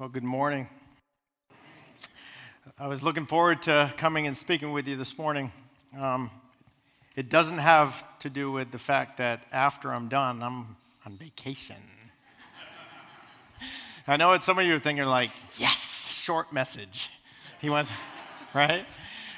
Well, good morning. I was looking forward to coming and speaking with you this morning. Um, it doesn't have to do with the fact that after I'm done, I'm on vacation. I know what some of you are thinking, like, yes, short message. He wants, right?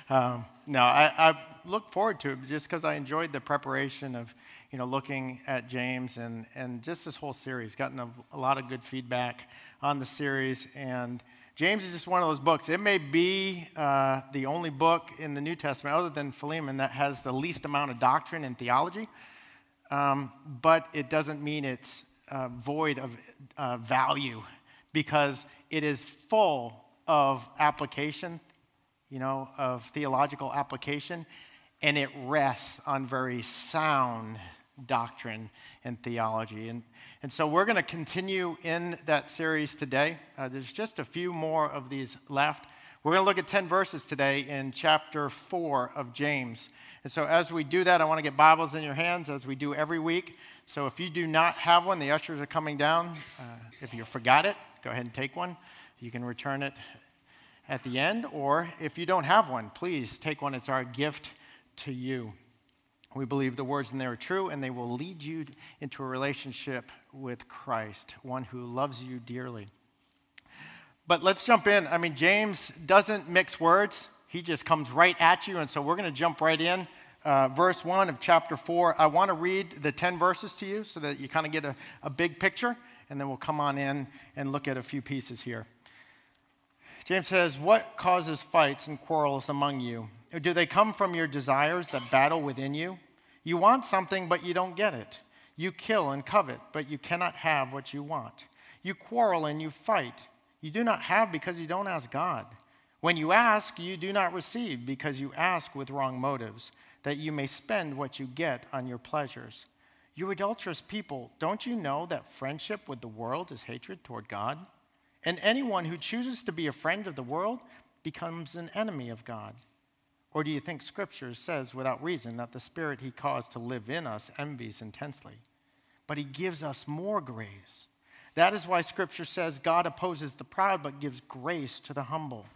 Um, no, I, I look forward to it just because I enjoyed the preparation of, you know, looking at James and, and just this whole series. Gotten a, a lot of good feedback on the series. And James is just one of those books. It may be uh, the only book in the New Testament, other than Philemon, that has the least amount of doctrine and theology. Um, but it doesn't mean it's uh, void of uh, value because it is full of application, you know, of theological application, and it rests on very sound doctrine and theology. And, and so we're going to continue in that series today. Uh, there's just a few more of these left. We're going to look at 10 verses today in chapter 4 of James. And so as we do that, I want to get Bibles in your hands as we do every week. So if you do not have one, the ushers are coming down. Uh, if you forgot it, go ahead and take one. You can return it at the end. Or if you don't have one, please take one. It's our gift to you. We believe the words in there are true, and they will lead you into a relationship with Christ, one who loves you dearly. But let's jump in. I mean, James doesn't mix words, he just comes right at you. And so we're going to jump right in. Uh, verse 1 of chapter 4. I want to read the 10 verses to you so that you kind of get a, a big picture, and then we'll come on in and look at a few pieces here. James says, What causes fights and quarrels among you? Or do they come from your desires that battle within you? You want something, but you don't get it. You kill and covet, but you cannot have what you want. You quarrel and you fight. You do not have because you don't ask God. When you ask, you do not receive because you ask with wrong motives, that you may spend what you get on your pleasures. You adulterous people, don't you know that friendship with the world is hatred toward God? And anyone who chooses to be a friend of the world becomes an enemy of God. Or do you think Scripture says without reason that the Spirit He caused to live in us envies intensely? But He gives us more grace. That is why Scripture says God opposes the proud but gives grace to the humble.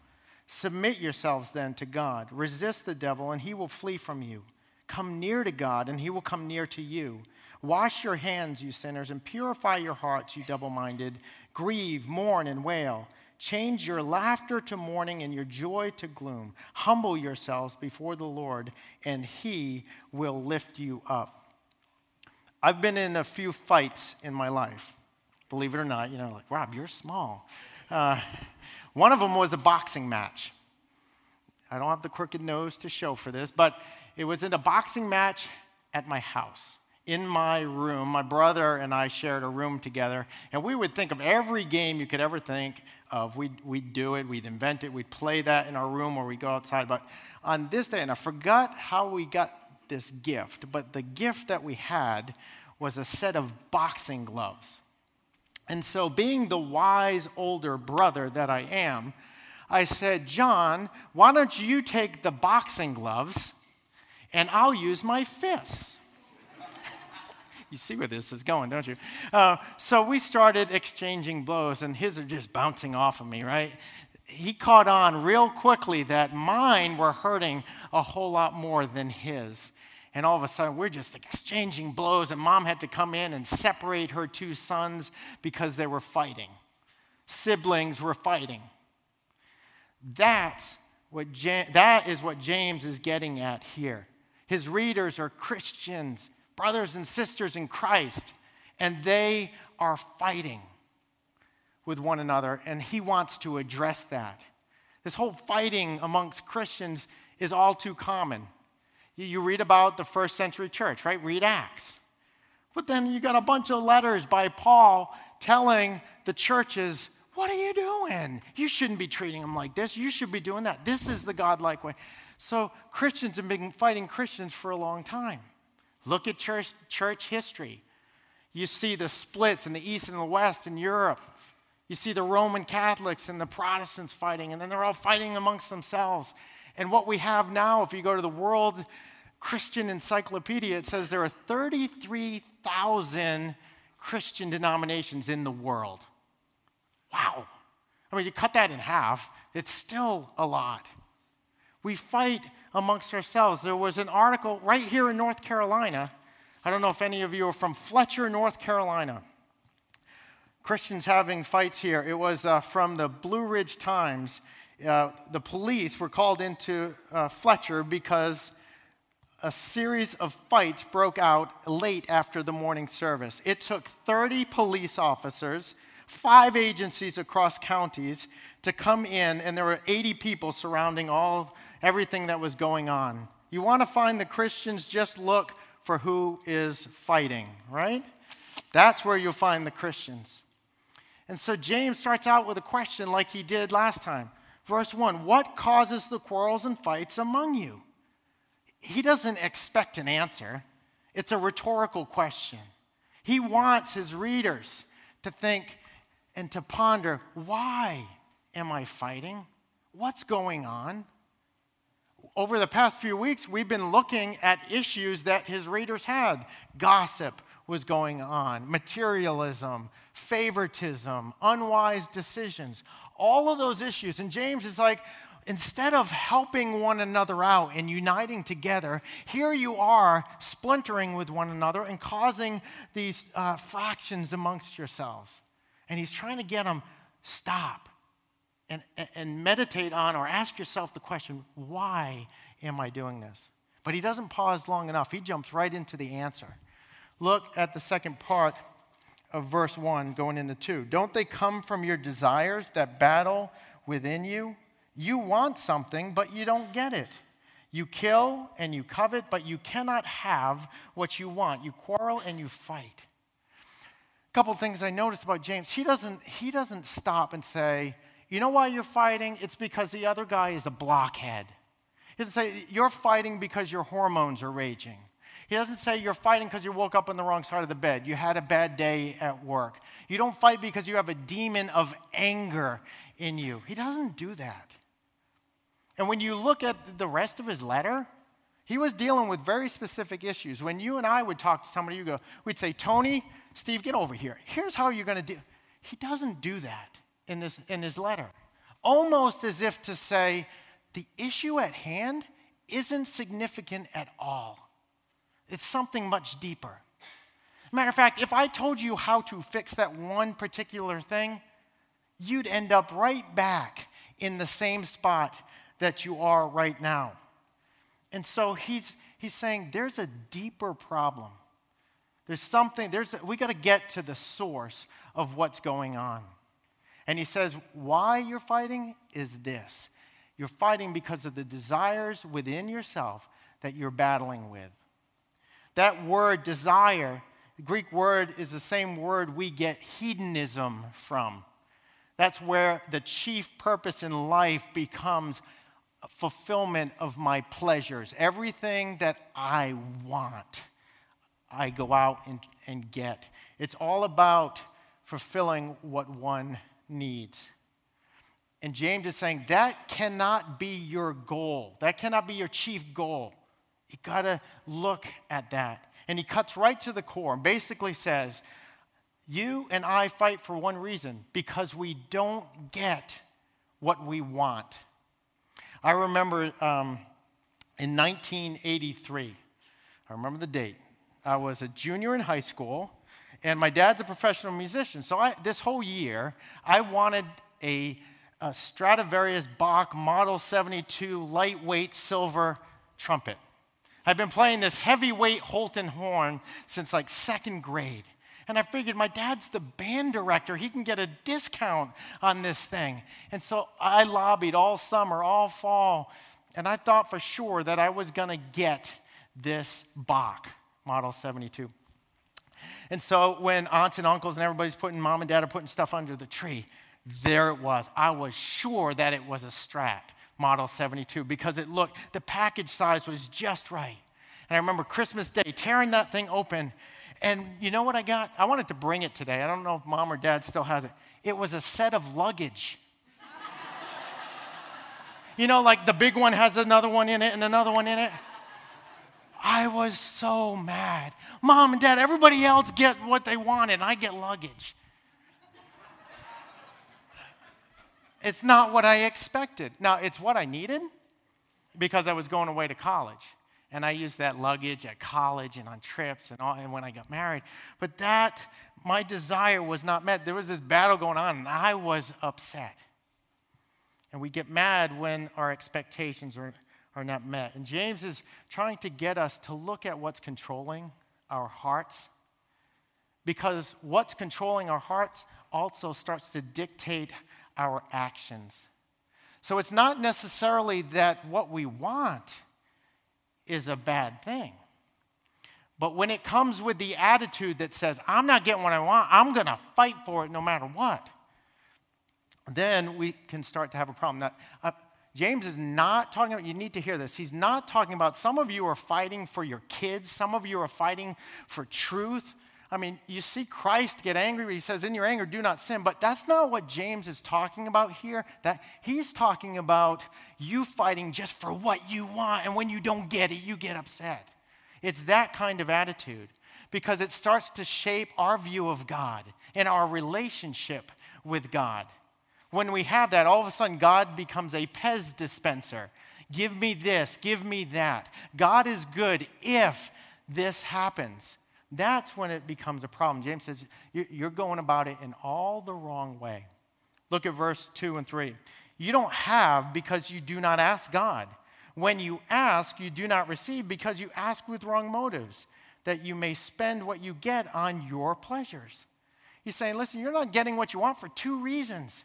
Submit yourselves then to God. Resist the devil, and he will flee from you. Come near to God, and he will come near to you. Wash your hands, you sinners, and purify your hearts, you double minded. Grieve, mourn, and wail. Change your laughter to mourning and your joy to gloom. Humble yourselves before the Lord, and He will lift you up. I've been in a few fights in my life, believe it or not. You know, like, Rob, you're small. Uh, one of them was a boxing match. I don't have the crooked nose to show for this, but it was in a boxing match at my house in my room. My brother and I shared a room together, and we would think of every game you could ever think of. We'd, we'd do it, we'd invent it, we'd play that in our room or we'd go outside. But on this day, and I forgot how we got this gift, but the gift that we had was a set of boxing gloves. And so, being the wise older brother that I am, I said, John, why don't you take the boxing gloves and I'll use my fists? You see where this is going, don't you? Uh, so we started exchanging blows, and his are just bouncing off of me, right? He caught on real quickly that mine were hurting a whole lot more than his. And all of a sudden, we're just exchanging blows, and mom had to come in and separate her two sons because they were fighting. Siblings were fighting. That's what that is what James is getting at here. His readers are Christians brothers and sisters in Christ, and they are fighting with one another, and he wants to address that. This whole fighting amongst Christians is all too common. You read about the first century church, right? Read Acts. But then you got a bunch of letters by Paul telling the churches, What are you doing? You shouldn't be treating them like this. You should be doing that. This is the godlike way. So Christians have been fighting Christians for a long time. Look at church, church history. You see the splits in the East and the West in Europe. You see the Roman Catholics and the Protestants fighting, and then they're all fighting amongst themselves. And what we have now, if you go to the World Christian Encyclopedia, it says there are 33,000 Christian denominations in the world. Wow. I mean, you cut that in half, it's still a lot. We fight amongst ourselves. There was an article right here in North Carolina. I don't know if any of you are from Fletcher, North Carolina. Christians having fights here. It was uh, from the Blue Ridge Times. Uh, the police were called into uh, Fletcher because a series of fights broke out late after the morning service. It took 30 police officers, five agencies across counties to come in, and there were 80 people surrounding all everything that was going on. You want to find the Christians, just look for who is fighting, right? That's where you'll find the Christians. And so James starts out with a question like he did last time. Verse 1 What causes the quarrels and fights among you? He doesn't expect an answer, it's a rhetorical question. He wants his readers to think and to ponder why am I fighting? What's going on? Over the past few weeks, we've been looking at issues that his readers had gossip, was going on materialism, favoritism, unwise decisions, all of those issues. And James is like, instead of helping one another out and uniting together, here you are splintering with one another and causing these uh, fractions amongst yourselves. And he's trying to get them stop and, and meditate on or ask yourself the question why am I doing this? But he doesn't pause long enough. He jumps right into the answer. Look at the second part of verse 1 going into 2. Don't they come from your desires that battle within you? You want something, but you don't get it. You kill and you covet, but you cannot have what you want. You quarrel and you fight. Couple things I noticed about James. He doesn't, he doesn't stop and say, You know why you're fighting? It's because the other guy is a blockhead. He doesn't say, You're fighting because your hormones are raging. He doesn't say you're fighting because you woke up on the wrong side of the bed. You had a bad day at work. You don't fight because you have a demon of anger in you. He doesn't do that. And when you look at the rest of his letter, he was dealing with very specific issues. When you and I would talk to somebody, you go, we'd say, Tony, Steve, get over here. Here's how you're going to do. He doesn't do that in this in his letter. Almost as if to say, the issue at hand isn't significant at all. It's something much deeper. Matter of fact, if I told you how to fix that one particular thing, you'd end up right back in the same spot that you are right now. And so he's, he's saying there's a deeper problem. There's something, there's we got to get to the source of what's going on. And he says, why you're fighting is this you're fighting because of the desires within yourself that you're battling with. That word desire, the Greek word is the same word we get hedonism from. That's where the chief purpose in life becomes fulfillment of my pleasures. Everything that I want, I go out and, and get. It's all about fulfilling what one needs. And James is saying that cannot be your goal. That cannot be your chief goal. You got to look at that. And he cuts right to the core and basically says, You and I fight for one reason because we don't get what we want. I remember um, in 1983, I remember the date. I was a junior in high school, and my dad's a professional musician. So I, this whole year, I wanted a, a Stradivarius Bach Model 72 lightweight silver trumpet. I've been playing this heavyweight Holton horn since like second grade. And I figured my dad's the band director. He can get a discount on this thing. And so I lobbied all summer, all fall. And I thought for sure that I was going to get this Bach Model 72. And so when aunts and uncles and everybody's putting, mom and dad are putting stuff under the tree, there it was. I was sure that it was a Strad. Model 72 because it looked, the package size was just right. And I remember Christmas Day tearing that thing open. And you know what I got? I wanted to bring it today. I don't know if mom or dad still has it. It was a set of luggage. you know, like the big one has another one in it and another one in it. I was so mad. Mom and dad, everybody else get what they wanted, and I get luggage. It's not what I expected. Now, it's what I needed because I was going away to college. And I used that luggage at college and on trips and, all, and when I got married. But that, my desire was not met. There was this battle going on, and I was upset. And we get mad when our expectations are, are not met. And James is trying to get us to look at what's controlling our hearts. Because what's controlling our hearts also starts to dictate our actions. So it's not necessarily that what we want is a bad thing. But when it comes with the attitude that says, I'm not getting what I want, I'm going to fight for it no matter what, then we can start to have a problem. Now, James is not talking about, you need to hear this. He's not talking about some of you are fighting for your kids, some of you are fighting for truth. I mean, you see Christ get angry. He says, In your anger, do not sin. But that's not what James is talking about here. That he's talking about you fighting just for what you want, and when you don't get it, you get upset. It's that kind of attitude because it starts to shape our view of God and our relationship with God. When we have that, all of a sudden, God becomes a Pez dispenser. Give me this, give me that. God is good if this happens. That's when it becomes a problem. James says, You're going about it in all the wrong way. Look at verse 2 and 3. You don't have because you do not ask God. When you ask, you do not receive because you ask with wrong motives, that you may spend what you get on your pleasures. He's saying, Listen, you're not getting what you want for two reasons.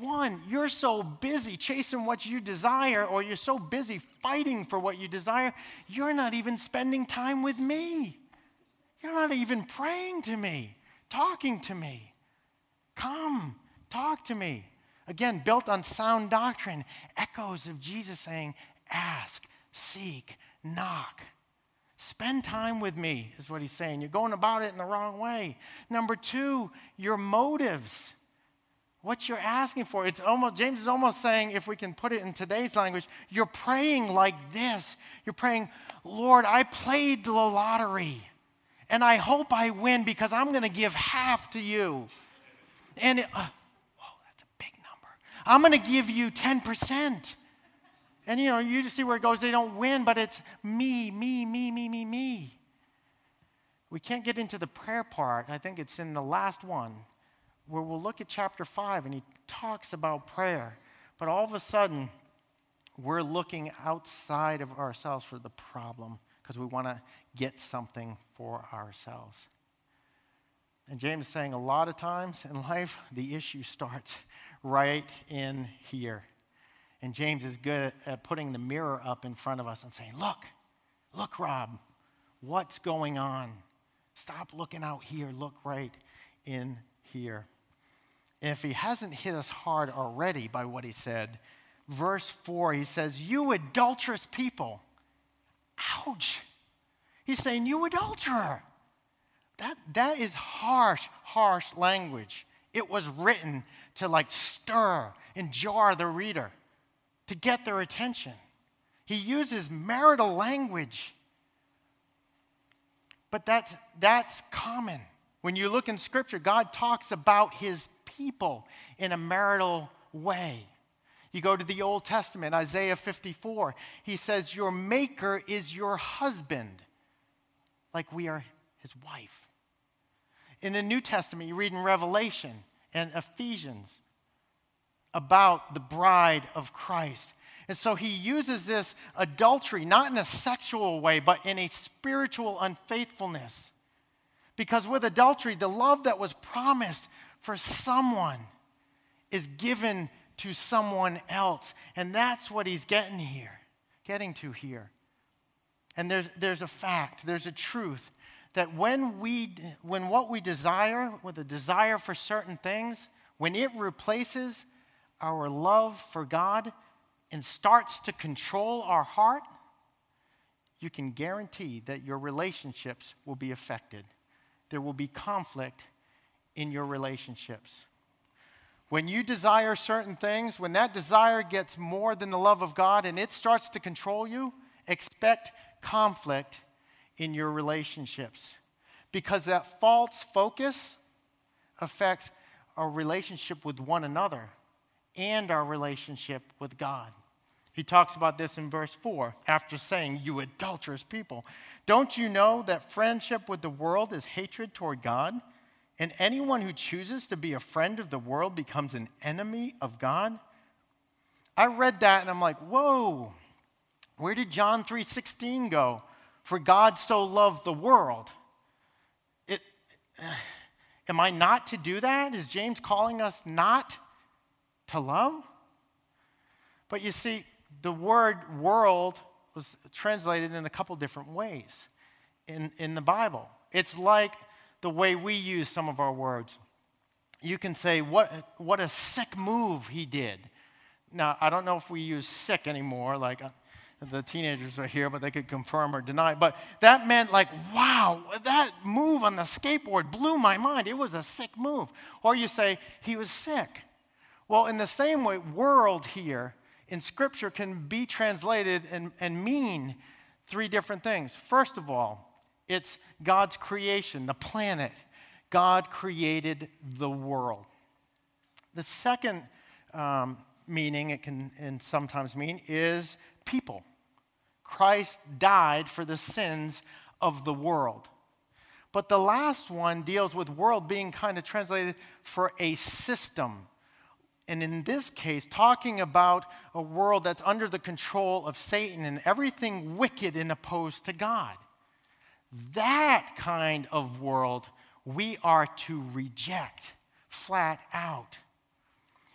One, you're so busy chasing what you desire, or you're so busy fighting for what you desire, you're not even spending time with me. You're not even praying to me, talking to me. Come, talk to me. Again, built on sound doctrine, echoes of Jesus saying, Ask, seek, knock. Spend time with me, is what he's saying. You're going about it in the wrong way. Number two, your motives. What you're asking for. It's almost, James is almost saying, if we can put it in today's language, you're praying like this. You're praying, Lord, I played the lottery and I hope I win because I'm going to give half to you. And it, uh, whoa, that's a big number. I'm going to give you 10%. And you know, you just see where it goes. They don't win, but it's me, me, me, me, me, me. We can't get into the prayer part. I think it's in the last one where we'll look at chapter 5 and he talks about prayer. But all of a sudden, we're looking outside of ourselves for the problem because we want to get something for ourselves. And James is saying a lot of times in life, the issue starts right in here. And James is good at putting the mirror up in front of us and saying, Look, look, Rob, what's going on? Stop looking out here, look right in here. And if he hasn't hit us hard already by what he said, verse 4, he says, You adulterous people. Ouch. He's saying, You adulterer. That, that is harsh, harsh language. It was written to like stir and jar the reader, to get their attention. He uses marital language. But that's, that's common. When you look in Scripture, God talks about his people in a marital way. You go to the Old Testament, Isaiah 54, he says, Your maker is your husband, like we are his wife. In the New Testament, you read in Revelation and Ephesians about the bride of Christ. And so he uses this adultery, not in a sexual way, but in a spiritual unfaithfulness. Because with adultery, the love that was promised for someone is given to someone else. And that's what he's getting here, getting to here. And there's, there's a fact, there's a truth that when, we, when what we desire, with a desire for certain things, when it replaces our love for God and starts to control our heart, you can guarantee that your relationships will be affected. There will be conflict in your relationships. When you desire certain things, when that desire gets more than the love of God and it starts to control you, expect conflict in your relationships. Because that false focus affects our relationship with one another and our relationship with God. He talks about this in verse 4 after saying, You adulterous people. Don't you know that friendship with the world is hatred toward God? And anyone who chooses to be a friend of the world becomes an enemy of God? I read that and I'm like, whoa, where did John 3:16 go? For God so loved the world. It, am I not to do that? Is James calling us not to love? But you see, the word world was translated in a couple different ways in, in the Bible. It's like the way we use some of our words. You can say, what, what a sick move he did. Now, I don't know if we use sick anymore, like uh, the teenagers are here, but they could confirm or deny. But that meant, like, wow, that move on the skateboard blew my mind. It was a sick move. Or you say, he was sick. Well, in the same way, world here in Scripture can be translated and, and mean three different things. First of all, it's God's creation, the planet. God created the world. The second um, meaning it can and sometimes mean is people. Christ died for the sins of the world. But the last one deals with world being kind of translated for a system and in this case, talking about a world that's under the control of Satan and everything wicked and opposed to God. That kind of world we are to reject flat out.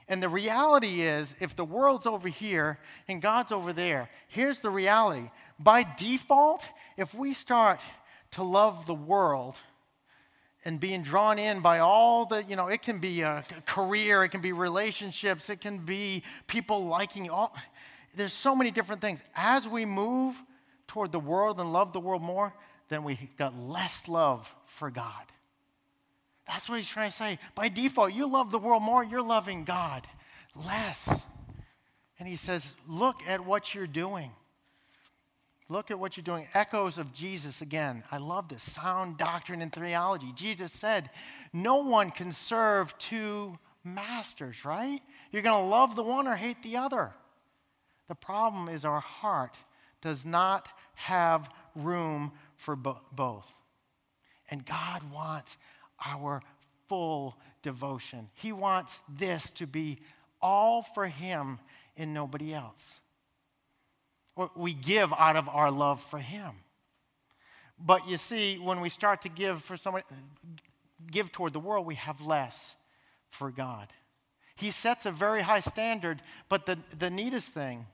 And the reality is, if the world's over here and God's over there, here's the reality. By default, if we start to love the world, and being drawn in by all the, you know, it can be a career, it can be relationships, it can be people liking all. There's so many different things. As we move toward the world and love the world more, then we got less love for God. That's what he's trying to say. By default, you love the world more, you're loving God less. And he says, look at what you're doing. Look at what you're doing. Echoes of Jesus again. I love this sound doctrine and theology. Jesus said, No one can serve two masters, right? You're going to love the one or hate the other. The problem is our heart does not have room for bo- both. And God wants our full devotion. He wants this to be all for Him and nobody else we give out of our love for Him. But you see, when we start to give for somebody, give toward the world, we have less for God. He sets a very high standard, but the, the neatest thing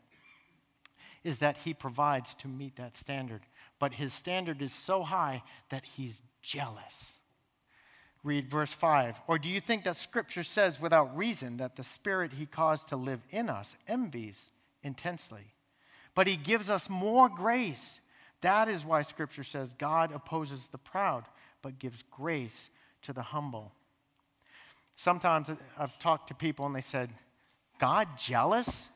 is that He provides to meet that standard. But His standard is so high that He's jealous. Read verse 5. Or do you think that Scripture says without reason that the Spirit He caused to live in us envies intensely? but he gives us more grace. That is why scripture says God opposes the proud, but gives grace to the humble. Sometimes I've talked to people and they said, God jealous?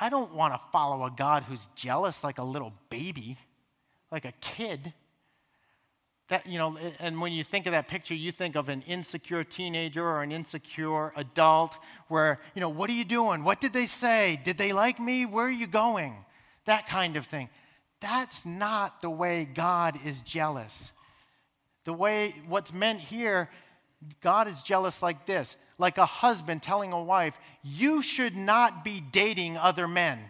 I don't want to follow a God who's jealous like a little baby, like a kid. That, you know, and when you think of that picture, you think of an insecure teenager or an insecure adult where, you know, what are you doing? What did they say? Did they like me? Where are you going? that kind of thing. That's not the way God is jealous. The way, what's meant here, God is jealous like this like a husband telling a wife, You should not be dating other men.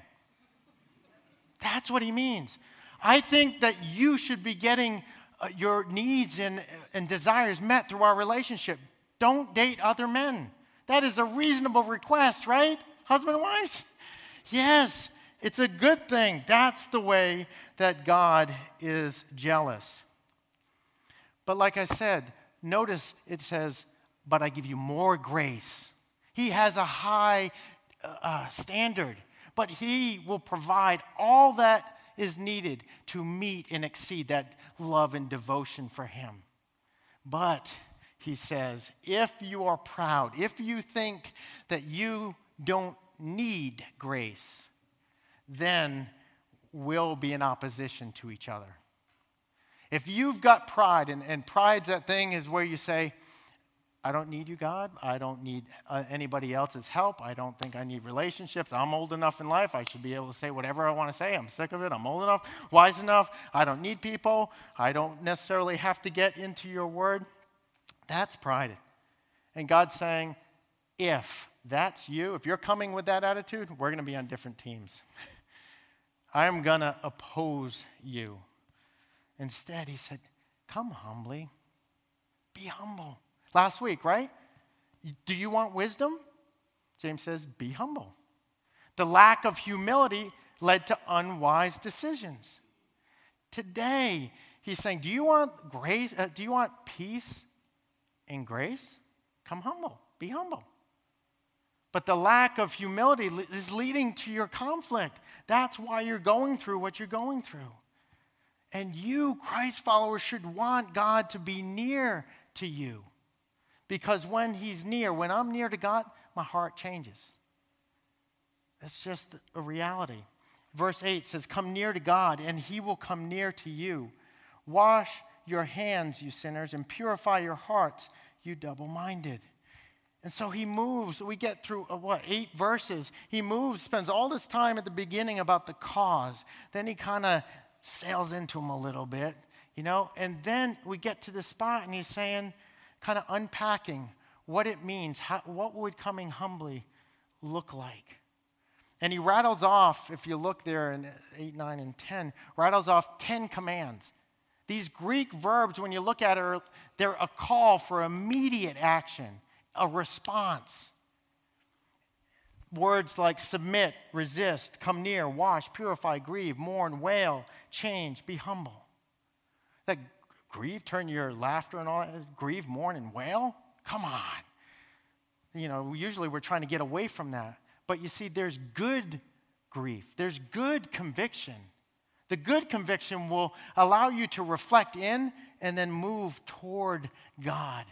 That's what he means. I think that you should be getting uh, your needs and, and desires met through our relationship. Don't date other men. That is a reasonable request, right? Husband and wife? Yes. It's a good thing. That's the way that God is jealous. But like I said, notice it says, But I give you more grace. He has a high uh, uh, standard, but He will provide all that is needed to meet and exceed that love and devotion for Him. But, He says, if you are proud, if you think that you don't need grace, then we'll be in opposition to each other. If you've got pride, and, and pride's that thing is where you say, I don't need you, God. I don't need uh, anybody else's help. I don't think I need relationships. I'm old enough in life. I should be able to say whatever I want to say. I'm sick of it. I'm old enough, wise enough. I don't need people. I don't necessarily have to get into your word. That's pride. And God's saying, if that's you, if you're coming with that attitude, we're going to be on different teams. I am going to oppose you. Instead, he said, Come humbly, be humble. Last week, right? Do you want wisdom? James says, Be humble. The lack of humility led to unwise decisions. Today, he's saying, Do you want grace? Uh, do you want peace and grace? Come humble. Be humble. But the lack of humility is leading to your conflict. That's why you're going through what you're going through. And you, Christ followers, should want God to be near to you. Because when He's near, when I'm near to God, my heart changes. It's just a reality. Verse 8 says, Come near to God, and He will come near to you. Wash your hands, you sinners, and purify your hearts, you double minded. And so he moves. We get through, uh, what, eight verses. He moves, spends all this time at the beginning about the cause. Then he kind of sails into him a little bit, you know? And then we get to the spot and he's saying, kind of unpacking what it means. How, what would coming humbly look like? And he rattles off, if you look there in 8, 9, and 10, rattles off 10 commands. These Greek verbs, when you look at it, they're a call for immediate action a response. Words like submit, resist, come near, wash, purify, grieve, mourn, wail, change, be humble. That grieve, turn your laughter and all that, grieve, mourn, and wail? Come on. You know, usually we're trying to get away from that. But you see, there's good grief, there's good conviction. The good conviction will allow you to reflect in and then move toward God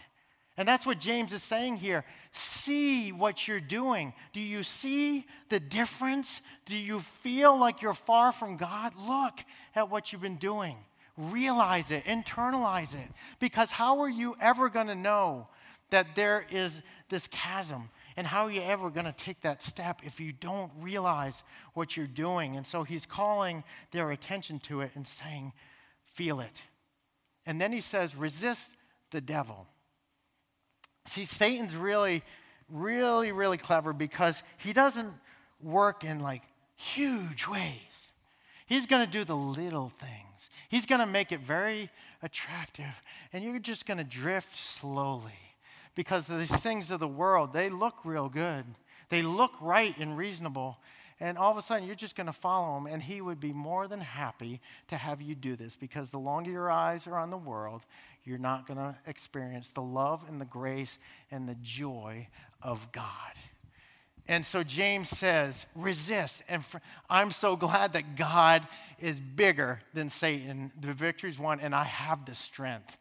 and that's what James is saying here. See what you're doing. Do you see the difference? Do you feel like you're far from God? Look at what you've been doing. Realize it, internalize it. Because how are you ever going to know that there is this chasm? And how are you ever going to take that step if you don't realize what you're doing? And so he's calling their attention to it and saying, Feel it. And then he says, Resist the devil. See, Satan's really, really, really clever because he doesn't work in like huge ways. He's going to do the little things. He's going to make it very attractive, and you're just going to drift slowly because these things of the world, they look real good. They look right and reasonable, and all of a sudden you're just going to follow him, and he would be more than happy to have you do this because the longer your eyes are on the world, you're not going to experience the love and the grace and the joy of God. And so James says, resist. And for, I'm so glad that God is bigger than Satan. The victory's won, and I have the strength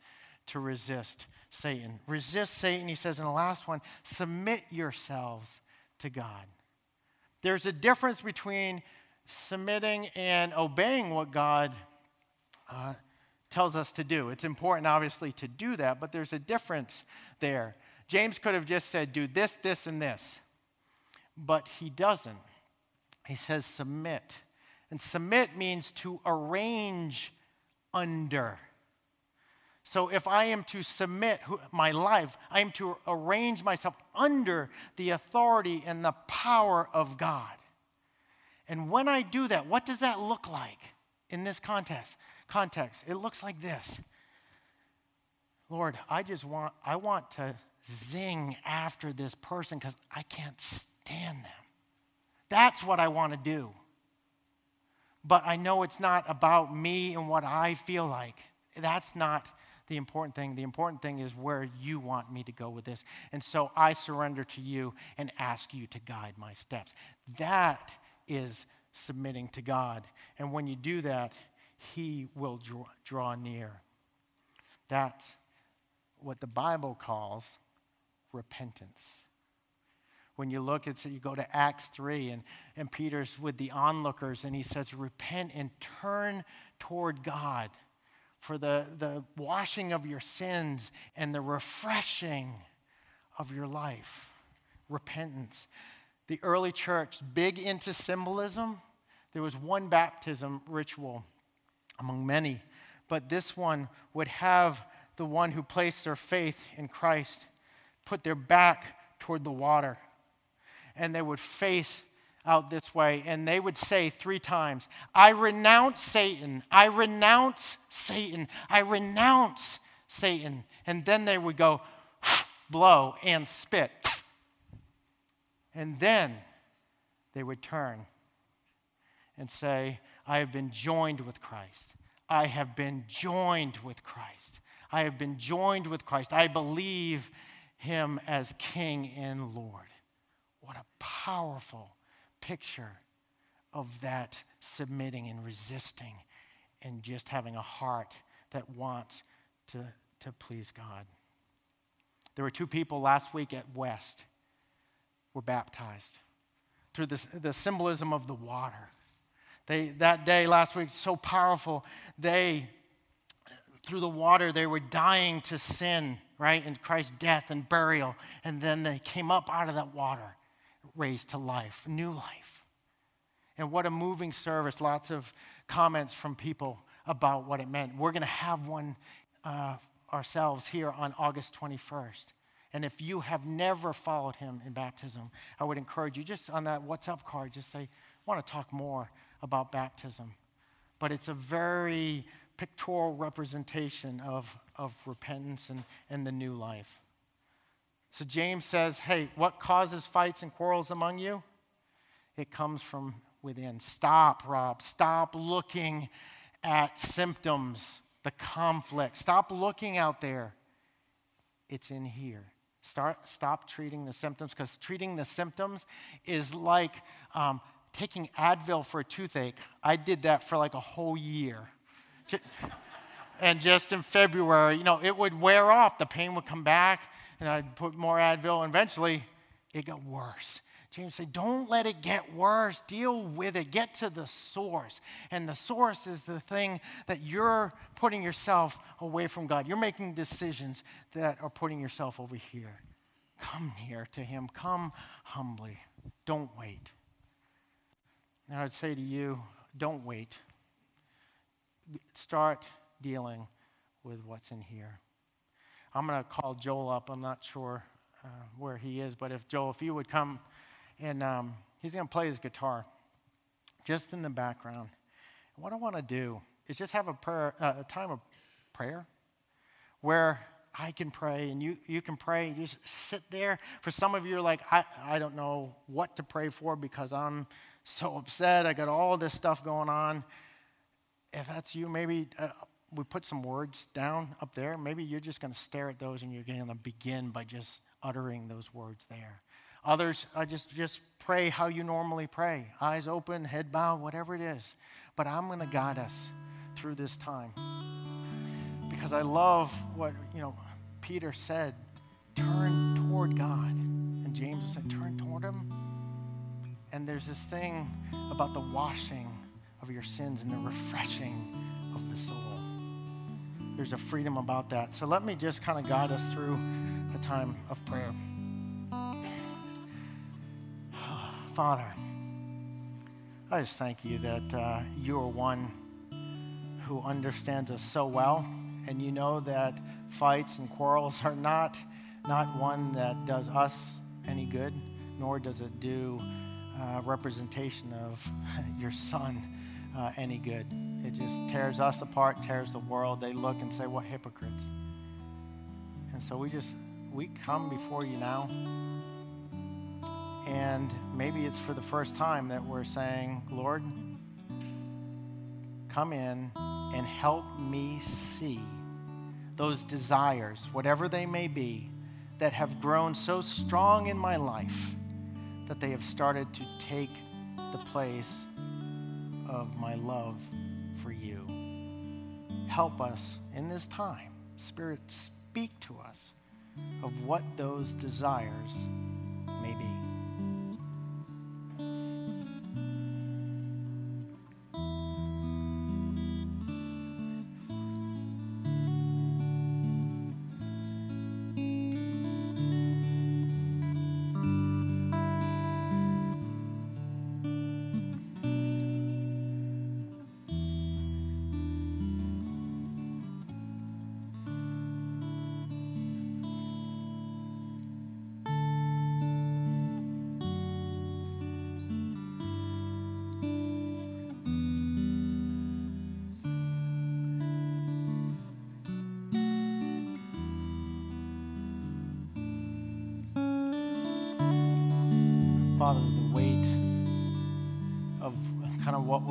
to resist Satan. Resist Satan, he says in the last one, submit yourselves to God. There's a difference between submitting and obeying what God uh, tells us to do. It's important, obviously, to do that, but there's a difference there. James could have just said, do this, this, and this, but he doesn't. He says, submit. And submit means to arrange under. So if I am to submit my life, I am to arrange myself under the authority and the power of God. And when I do that, what does that look like in this context? context. It looks like this. Lord, I just want I want to zing after this person cuz I can't stand them. That's what I want to do. But I know it's not about me and what I feel like. That's not the important thing. The important thing is where you want me to go with this. And so I surrender to you and ask you to guide my steps. That is submitting to God. And when you do that, he will draw, draw near. That's what the Bible calls repentance. When you look at, so you go to Acts 3, and, and Peter's with the onlookers, and he says, Repent and turn toward God for the, the washing of your sins and the refreshing of your life. Repentance. The early church, big into symbolism, there was one baptism ritual among many, but this one would have the one who placed their faith in Christ put their back toward the water and they would face out this way and they would say three times, I renounce Satan, I renounce Satan, I renounce Satan. And then they would go, blow and spit. And then they would turn and say, I have been joined with Christ. I have been joined with Christ. I have been joined with Christ. I believe him as King and Lord. What a powerful picture of that submitting and resisting and just having a heart that wants to, to please God. There were two people last week at West were baptized through this, the symbolism of the water. They, that day last week, so powerful. They, through the water, they were dying to sin, right? In Christ's death and burial. And then they came up out of that water, raised to life, new life. And what a moving service. Lots of comments from people about what it meant. We're going to have one uh, ourselves here on August 21st. And if you have never followed him in baptism, I would encourage you just on that WhatsApp card, just say, I want to talk more about baptism. But it's a very pictorial representation of, of repentance and, and the new life. So James says, hey, what causes fights and quarrels among you? It comes from within. Stop, Rob. Stop looking at symptoms, the conflict. Stop looking out there. It's in here. Start, stop treating the symptoms because treating the symptoms is like um, taking Advil for a toothache. I did that for like a whole year. and just in February, you know, it would wear off. The pain would come back, and I'd put more Advil, and eventually it got worse. James said, Don't let it get worse. Deal with it. Get to the source. And the source is the thing that you're putting yourself away from God. You're making decisions that are putting yourself over here. Come near to Him. Come humbly. Don't wait. And I'd say to you, don't wait. Start dealing with what's in here. I'm going to call Joel up. I'm not sure uh, where he is, but if Joel, if you would come and um, he's going to play his guitar just in the background. What I want to do is just have a, prayer, uh, a time of prayer where I can pray and you, you can pray. You just sit there. For some of you, are like, I, I don't know what to pray for because I'm so upset. I got all this stuff going on. If that's you, maybe uh, we put some words down up there. Maybe you're just going to stare at those and you're going to begin by just uttering those words there. Others, I just, just pray how you normally pray eyes open, head bowed, whatever it is. But I'm going to guide us through this time because I love what, you know, Peter said turn toward God. And James said, turn toward Him. And there's this thing about the washing of your sins and the refreshing of the soul. There's a freedom about that. So let me just kind of guide us through a time of prayer. Father, I just thank you that uh, you are one who understands us so well, and you know that fights and quarrels are not, not one that does us any good, nor does it do uh, representation of your son uh, any good. It just tears us apart, tears the world. They look and say, What hypocrites. And so we just, we come before you now and maybe it's for the first time that we're saying, Lord, come in and help me see those desires, whatever they may be, that have grown so strong in my life that they have started to take the place of my love for you. Help us in this time. Spirit, speak to us of what those desires may be.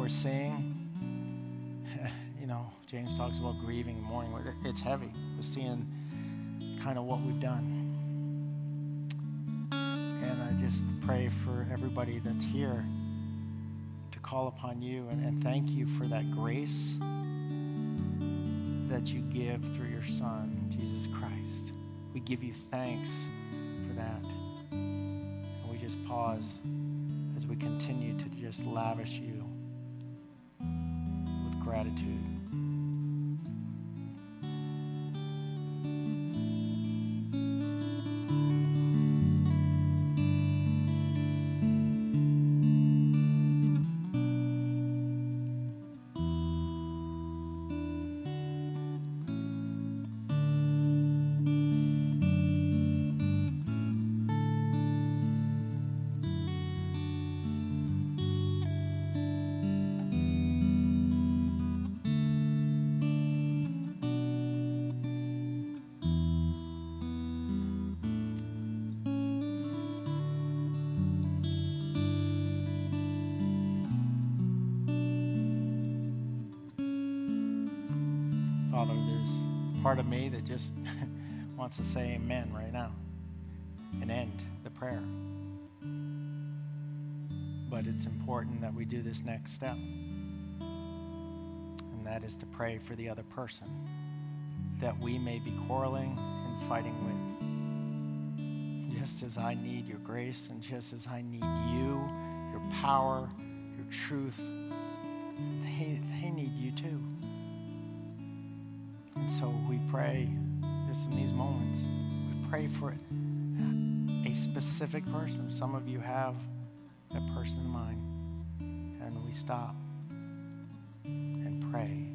We're seeing. You know, James talks about grieving and mourning. It's heavy. We're seeing kind of what we've done. And I just pray for everybody that's here to call upon you and, and thank you for that grace that you give through your Son, Jesus Christ. We give you thanks for that. And we just pause as we continue to just lavish you gratitude. Wants to say amen right now and end the prayer. But it's important that we do this next step, and that is to pray for the other person that we may be quarreling and fighting with. Just as I need your grace and just as I need you, your power, your truth, they, they need you too. And so we pray just in these moments. We pray for a specific person. Some of you have that person in mind. And we stop and pray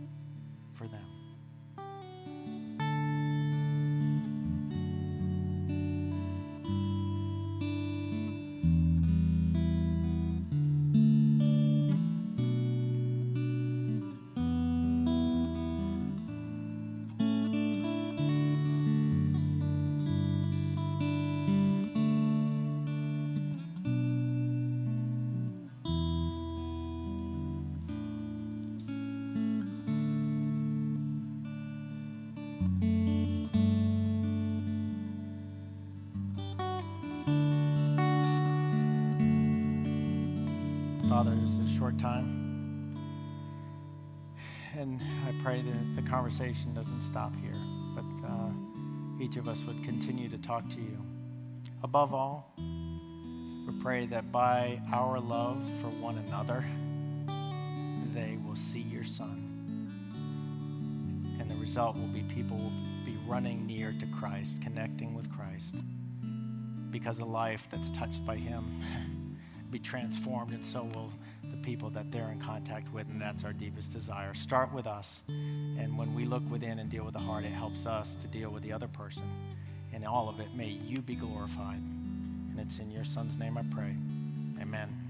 Father, it's a short time. And I pray that the conversation doesn't stop here, but uh, each of us would continue to talk to you. Above all, we pray that by our love for one another, they will see your Son. And the result will be people will be running near to Christ, connecting with Christ, because a life that's touched by Him be transformed, and so will the people that they're in contact with, and that's our deepest desire. Start with us, and when we look within and deal with the heart, it helps us to deal with the other person. And all of it, may you be glorified. And it's in your Son's name I pray. Amen.